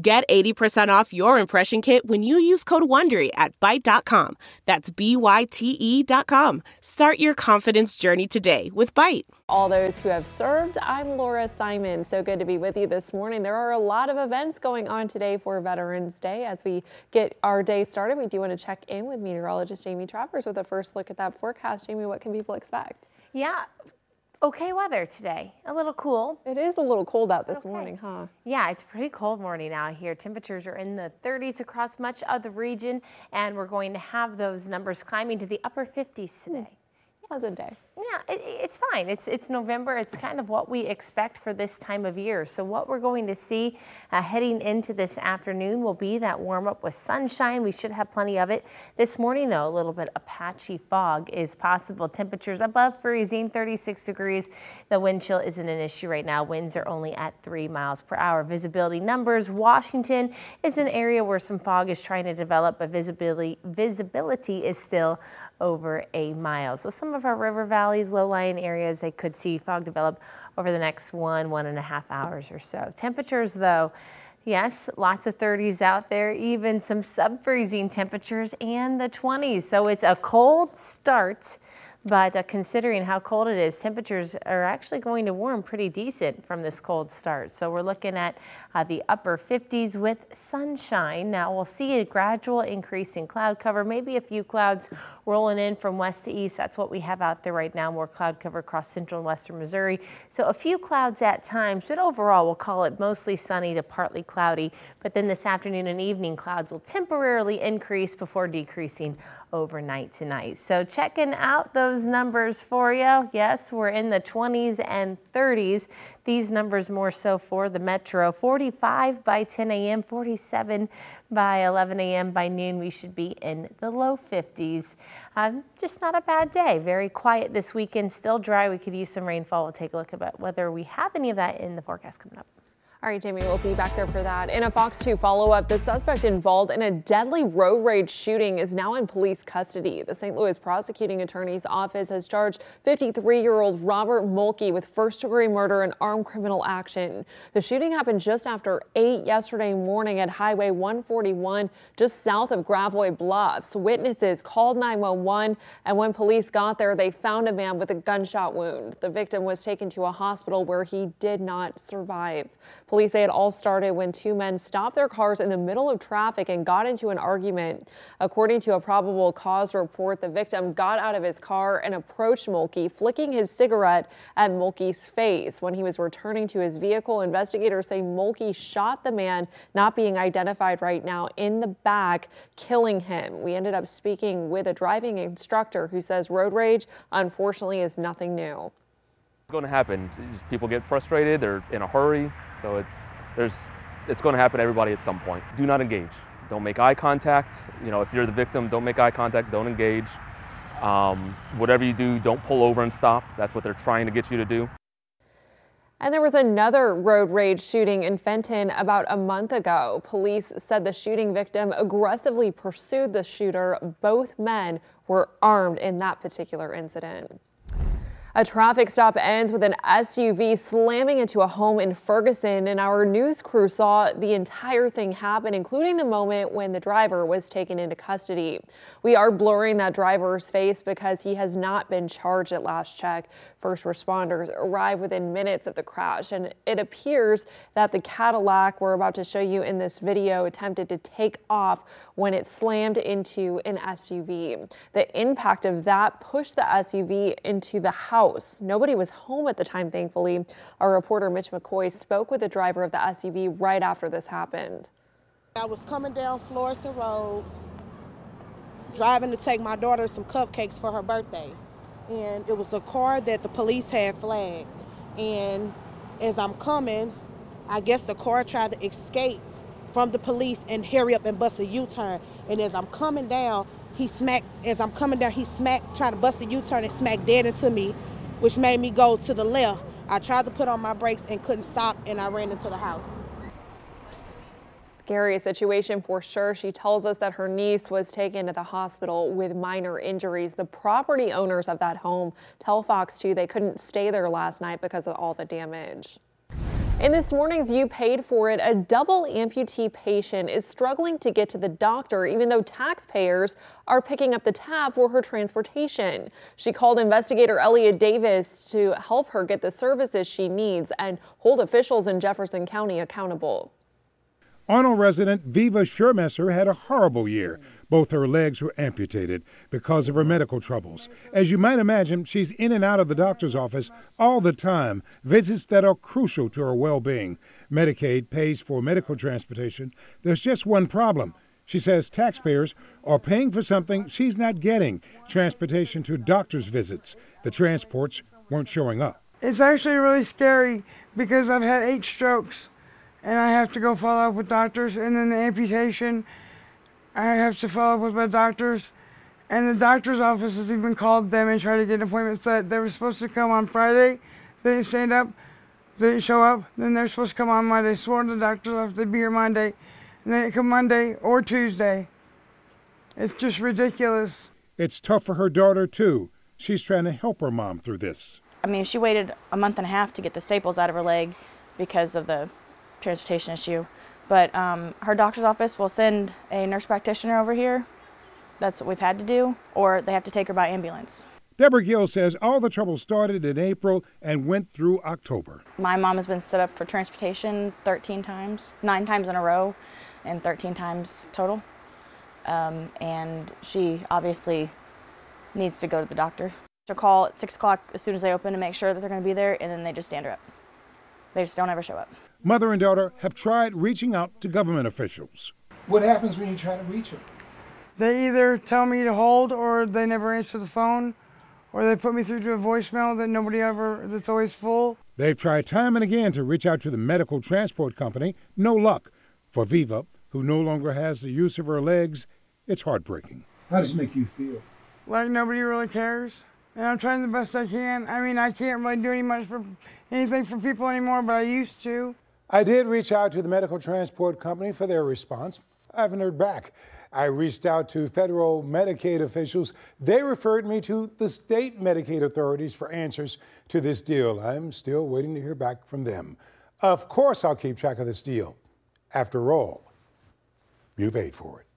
Get 80% off your impression kit when you use code WONDERY at Byte.com. That's B-Y-T-E dot com. Start your confidence journey today with Byte. All those who have served, I'm Laura Simon. So good to be with you this morning. There are a lot of events going on today for Veterans Day. As we get our day started, we do want to check in with meteorologist Jamie Travers with a first look at that forecast. Jamie, what can people expect? Yeah, okay weather today. A little cool. It is a little cold out this Okay. morning, huh? Yeah, it's a pretty cold morning out here. Temperatures are in the 30s across much of the region, and we're going to have those numbers climbing to the upper 50s today. Pleasant day. Yeah, it, it's fine. It's it's November. It's kind of what we expect for this time of year. So what we're going to see uh, heading into this afternoon will be that warm up with sunshine. We should have plenty of it. This morning, though, a little bit of patchy fog is possible. Temperatures above freezing, 36 degrees. The wind chill isn't an issue right now. Winds are only at three miles per hour. Visibility numbers. Washington is an area where some fog is trying to develop, but visibility visibility is still over a mile. So some of our river valleys, low-lying areas, they could see fog develop over the next one, one and a half hours or so. Temperatures, though, yes, lots of 30s out there, even some sub-freezing temperatures and the 20s. So it's a cold start. But uh, considering how cold it is, temperatures are actually going to warm pretty decent from this cold start. So we're looking at uh, the upper 50s with sunshine. Now we'll see a gradual increase in cloud cover, maybe a few clouds rolling in from west to east. That's what we have out there right now, more cloud cover across central and western Missouri. So a few clouds at times, but overall we'll call it mostly sunny to partly cloudy. But then this afternoon and evening clouds will temporarily increase before decreasing overnight tonight. So checking out those numbers for you. Yes, we're in the 20s and 30s. These numbers more so for the metro. 45 by 10 a.m., 47 by 11 a.m. By noon, we should be in the low 50s. Um, just not a bad day. Very quiet this weekend. Still dry. We could use some rainfall. We'll take a look at whether we have any of that in the forecast coming up. All right, Jamie, we'll see you back there for that. In a Fox 2 follow up, the suspect involved in a deadly road rage shooting is now in police custody. The St. Louis prosecuting attorney's office has charged 53 year old Robert Mulkey with first degree murder and armed criminal action. The shooting happened just after 8 yesterday morning at Highway 141, just south of Gravois Bluffs. Witnesses called 911, and when police got there, they found a man with a gunshot wound. The victim was taken to a hospital where he did not survive. Police say it all started when two men stopped their cars in the middle of traffic and got into an argument. According to a probable cause report, the victim got out of his car and approached Mulkey, flicking his cigarette at Mulkey's face. When he was returning to his vehicle, investigators say Mulkey shot the man, not being identified right now, in the back, killing him. We ended up speaking with a driving instructor who says road rage, unfortunately, is nothing new. Going to happen. Just people get frustrated. They're in a hurry. So it's there's it's going to happen to everybody at some point. Do not engage. Don't make eye contact. You know, if you're the victim, don't make eye contact. Don't engage. Um, whatever you do, don't pull over and stop. That's what they're trying to get you to do. And there was another road rage shooting in Fenton about a month ago. Police said the shooting victim aggressively pursued the shooter. Both men were armed in that particular incident. A traffic stop ends with an SUV slamming into a home in Ferguson, and our news crew saw the entire thing happen, including the moment when the driver was taken into custody. We are blurring that driver's face because he has not been charged at last check. First responders arrived within minutes of the crash, and it appears that the Cadillac we're about to show you in this video attempted to take off when it slammed into an SUV. The impact of that pushed the SUV into the house. Nobody was home at the time, thankfully. Our reporter Mitch McCoy spoke with the driver of the SUV right after this happened. I was coming down Florissant Road, driving to take my daughter some cupcakes for her birthday. And it was a car that the police had flagged. And as I'm coming, I guess the car tried to escape from the police and hurry up and bust a U-turn. And as I'm coming down, he smacked, as I'm coming down, he smacked, trying to bust a U-turn and smacked dead into me, which made me go to the left. I tried to put on my brakes and couldn't stop, and I ran into the house. Scary situation for sure. She tells us that her niece was taken to the hospital with minor injuries. The property owners of that home tell Fox 2 they couldn't stay there last night because of all the damage. In this morning's You Paid For It, a double amputee patient is struggling to get to the doctor even though taxpayers are picking up the tab for her transportation. She called investigator Elliot Davis to help her get the services she needs and hold officials in Jefferson County accountable. Arnold resident Viva Schermesser had a horrible year. Both her legs were amputated because of her medical troubles. As you might imagine, she's in and out of the doctor's office all the time, visits that are crucial to her well being. Medicaid pays for medical transportation. There's just one problem. She says taxpayers are paying for something she's not getting transportation to doctor's visits. The transports weren't showing up. It's actually really scary because I've had eight strokes and I have to go follow up with doctors. And then the amputation, I have to follow up with my doctors. And the doctor's office has even called them and tried to get an appointment set. They were supposed to come on Friday. They didn't stand up. They didn't show up. Then they're supposed to come on Monday. Sworn to the doctor's office they'd be here Monday. And then they come Monday or Tuesday. It's just ridiculous. It's tough for her daughter, too. She's trying to help her mom through this. I mean, she waited a month and a half to get the staples out of her leg because of the transportation issue. But um, her doctor's office will send a nurse practitioner over here. That's what we've had to do, or they have to take her by ambulance. Deborah Gill says all the trouble started in April and went through October. My mom has been set up for transportation 13 times, nine times in a row, and 13 times total. Um, and she obviously needs to go to the doctor. She'll call at 6 o'clock as soon as they open to make sure that they're going to be there, and then they just stand her up. They just don't ever show up. Mother and daughter have tried reaching out to government officials. What happens when you try to reach them? They either tell me to hold or they never answer the phone or they put me through to a voicemail that nobody ever, that's always full. They've tried time and again to reach out to the medical transport company. No luck. For Viva, who no longer has the use of her legs, it's heartbreaking. How does it make you feel? Like nobody really cares. And I'm trying the best I can. I mean, I can't really do any much for anything for people anymore, but I used to. I did reach out to the medical transport company for their response. I haven't heard back. I reached out to federal Medicaid officials. They referred me to the state Medicaid authorities for answers to this deal. I'm still waiting to hear back from them. Of course, I'll keep track of this deal. After all, you paid for it.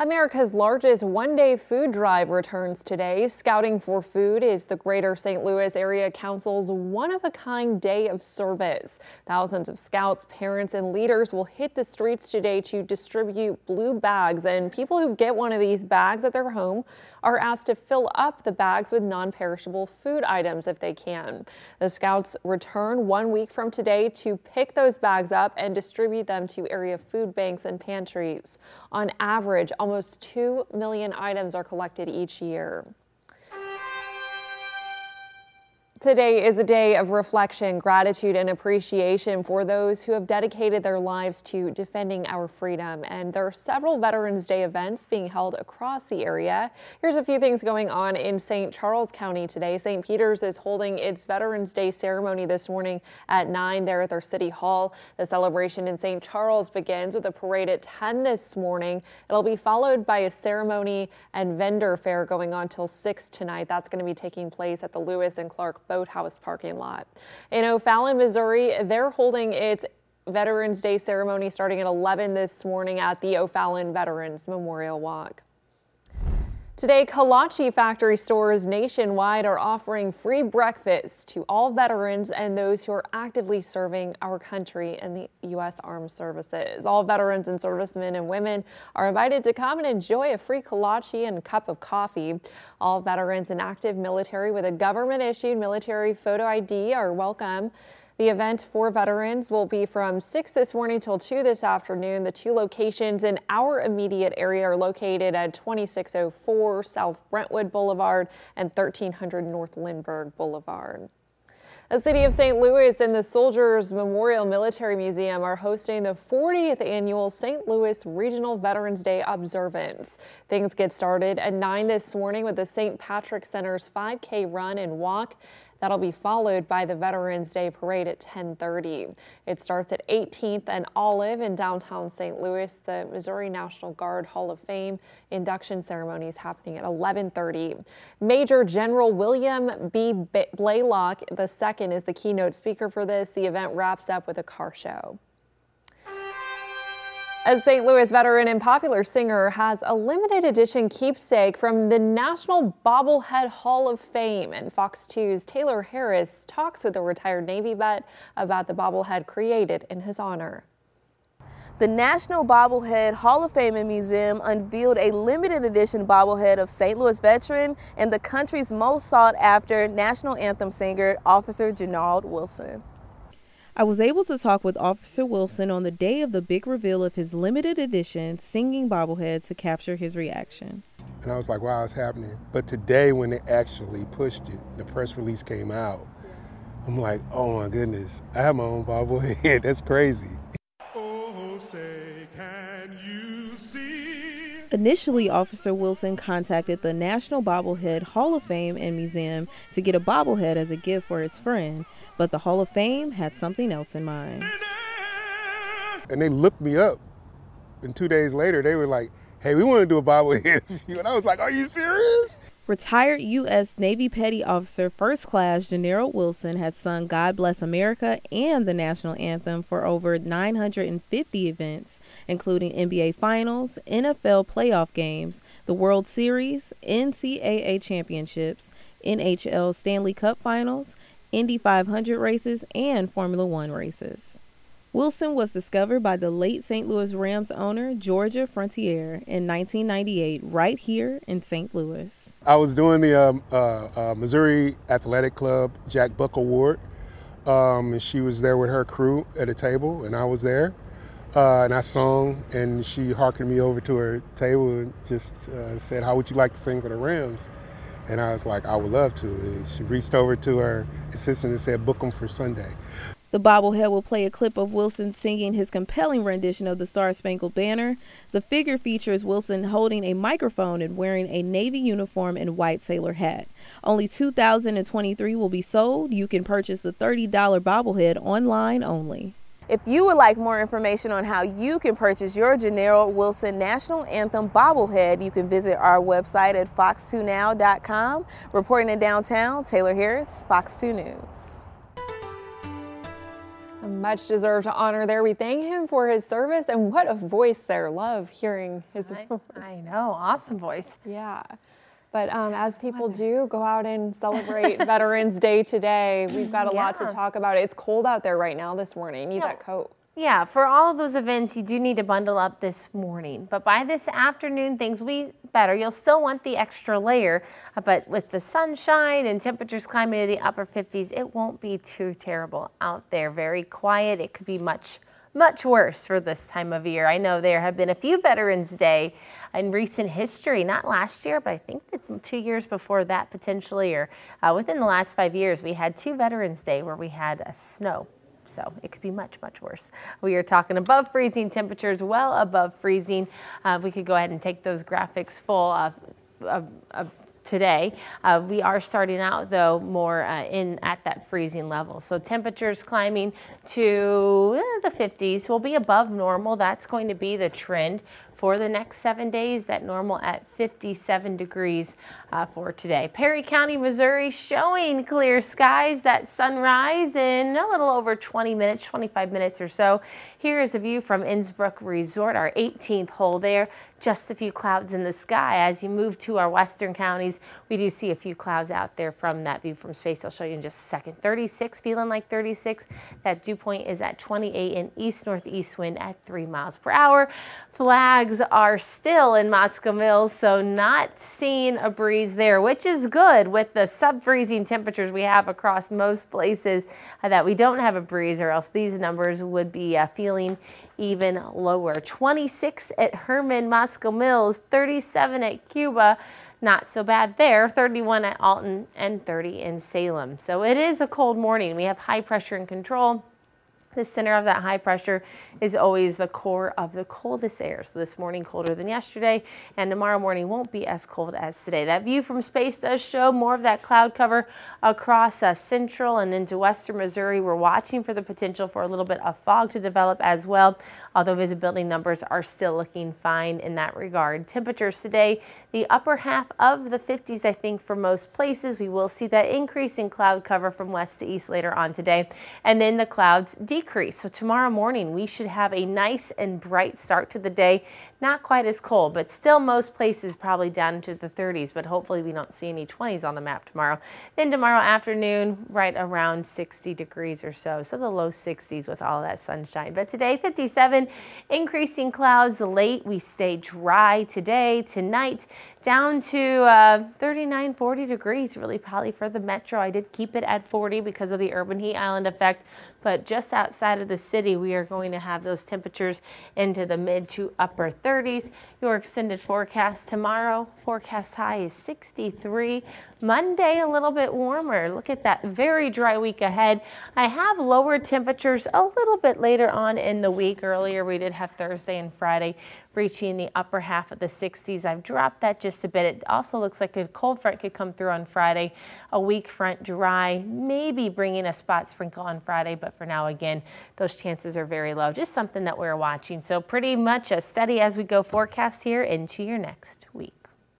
America's largest one-day food drive returns today. Scouting for Food is the Greater St. Louis Area Council's one-of-a-kind day of service. Thousands of scouts, parents, and leaders will hit the streets today to distribute blue bags, and people who get one of these bags at their home are asked to fill up the bags with non-perishable food items if they can. The scouts return one week from today to pick those bags up and distribute them to area food banks and pantries. On average, almost 2 million items are collected each year. Today is a day of reflection, gratitude, and appreciation for those who have dedicated their lives to defending our freedom. And there are several Veterans Day events being held across the area. Here's a few things going on in St. Charles County today. St. Peter's is holding its Veterans Day ceremony this morning at 9 there at their City Hall. The celebration in St. Charles begins with a parade at 10 this morning. It'll be followed by a ceremony and vendor fair going on till 6 tonight. That's going to be taking place at the Lewis and Clark Boathouse parking lot. In O'Fallon, Missouri, they're holding its Veterans Day ceremony starting at 11 this morning at the O'Fallon Veterans Memorial Walk. Today, Kolache factory stores nationwide are offering free breakfast to all veterans and those who are actively serving our country in the U.S. Armed Services. All veterans and servicemen and women are invited to come and enjoy a free kolache and cup of coffee. All veterans and active military with a government-issued military photo ID are welcome. The event for veterans will be from 6 this morning till 2 this afternoon. The two locations in our immediate area are located at 2604 South Brentwood Boulevard and 1300 North Lindbergh Boulevard. The city of St. Louis and the Soldiers Memorial Military Museum are hosting the 40th annual St. Louis Regional Veterans Day observance. Things get started at 9 this morning with the St. Patrick Center's 5K run and walk. That'll be followed by the Veterans Day Parade at 1030. It starts at 18th and Olive in downtown St. Louis. The Missouri National Guard Hall of Fame induction ceremony is happening at 1130. Major General William B. Blaylock II is the keynote speaker for this. The event wraps up with a car show. A St. Louis veteran and popular singer has a limited edition keepsake from the National Bobblehead Hall of Fame. And Fox 2's Taylor Harris talks with a retired Navy vet about the bobblehead created in his honor. The National Bobblehead Hall of Fame and Museum unveiled a limited edition bobblehead of St. Louis veteran and the country's most sought after national anthem singer, Officer Janelle Wilson. I was able to talk with Officer Wilson on the day of the big reveal of his limited edition singing bobblehead to capture his reaction. And I was like, wow, it's happening. But today, when they actually pushed it, the press release came out, I'm like, oh my goodness, I have my own bobblehead. That's crazy. Initially, Officer Wilson contacted the National Bobblehead Hall of Fame and Museum to get a bobblehead as a gift for his friend, but the Hall of Fame had something else in mind. And they looked me up, and two days later, they were like, hey, we want to do a bobblehead. and I was like, are you serious? Retired U.S. Navy Petty Officer First Class Janelle Wilson has sung God Bless America and the national anthem for over 950 events, including NBA Finals, NFL playoff games, the World Series, NCAA championships, NHL Stanley Cup Finals, Indy 500 races, and Formula One races. Wilson was discovered by the late St. Louis Rams owner Georgia Frontiere in 1998, right here in St. Louis. I was doing the um, uh, uh, Missouri Athletic Club Jack Buck Award, um, and she was there with her crew at a table, and I was there. Uh, and I sung, and she harkened me over to her table and just uh, said, How would you like to sing for the Rams? And I was like, I would love to. And she reached over to her assistant and said, Book them for Sunday. The bobblehead will play a clip of Wilson singing his compelling rendition of the Star Spangled Banner. The figure features Wilson holding a microphone and wearing a Navy uniform and white sailor hat. Only 2,023 will be sold. You can purchase the $30 bobblehead online only. If you would like more information on how you can purchase your Janelle Wilson National Anthem bobblehead, you can visit our website at fox2now.com. Reporting in downtown, Taylor Harris, Fox 2 News. A much deserved honor there. We thank him for his service and what a voice there. Love hearing his I, I know, awesome voice. Yeah. But um, as people do go out and celebrate Veterans Day today, we've got a yeah. lot to talk about. It's cold out there right now this morning. Need yeah. that coat. Yeah, for all of those events, you do need to bundle up this morning. But by this afternoon, things will be better. You'll still want the extra layer, uh, but with the sunshine and temperatures climbing to the upper 50s, it won't be too terrible out there. Very quiet. It could be much, much worse for this time of year. I know there have been a few Veterans Day in recent history, not last year, but I think two years before that potentially, or uh, within the last five years, we had two Veterans Day where we had a snow so it could be much, much worse. We are talking above freezing temperatures, well above freezing. Uh, we could go ahead and take those graphics full of, of, of today. Uh, we are starting out though more uh, in at that freezing level. So temperatures climbing to eh, the 50s will be above normal. That's going to be the trend for the next seven days, that normal at 57 degrees uh, for today. Perry County, Missouri showing clear skies, that sunrise in a little over 20 minutes, 25 minutes or so. Here is a view from Innsbrook Resort, our 18th hole there just a few clouds in the sky. As you move to our western counties, we do see a few clouds out there from that view from space. I'll show you in just a second. 36, feeling like 36. That dew point is at 28 and east-northeast wind at 3 miles per hour. Are still in Moscow Mills, so not seeing a breeze there, which is good with the sub-freezing temperatures we have across most places uh, that we don't have a breeze or else these numbers would be uh, feeling even lower. 26 at Hermann Moscow Mills, 37 at Cuba, not so bad there 31 at Alton and 30 in Salem. So it is a cold morning. We have high pressure in control. The center of that high pressure is always the core of the coldest air. So this morning colder than yesterday and tomorrow morning won't be as cold as today. That view from space does show more of that cloud cover across uh, central and into western Missouri. We're watching for the potential for a little bit of fog to develop as well, although visibility numbers are still looking fine in that regard. Temperatures today, the upper half of the 50s, I think, for most places. We will see that increase in cloud cover from west to east later on today. And then the clouds decrease. So tomorrow morning, we should have a nice and bright start to the day. Not quite as cold, but still most places probably down into the 30s, but hopefully we don't see any 20s on the map tomorrow. Then tomorrow afternoon, right around 60 degrees or so. So the low 60s with all that sunshine. But today, 57, increasing clouds late. We stay dry today, tonight, down to uh, 39, 40 degrees, really probably for the metro. I did keep it at 40 because of the urban heat island effect, but just outside of the city, we are going to have those temperatures into the mid to upper 30s. Your extended forecast tomorrow, forecast high is 63. Monday, a little bit warmer. Look at that very dry week ahead. I have lower temperatures a little bit later on in the week. Earlier, we did have Thursday and Friday reaching the upper half of the 60s. I've dropped that just a bit. It also looks like a cold front could come through on Friday. A weak front dry, maybe bringing a spot sprinkle on Friday, but for now, again, those chances are very low. Just something that we're watching. So pretty much a steady as we go forecast here into your next week.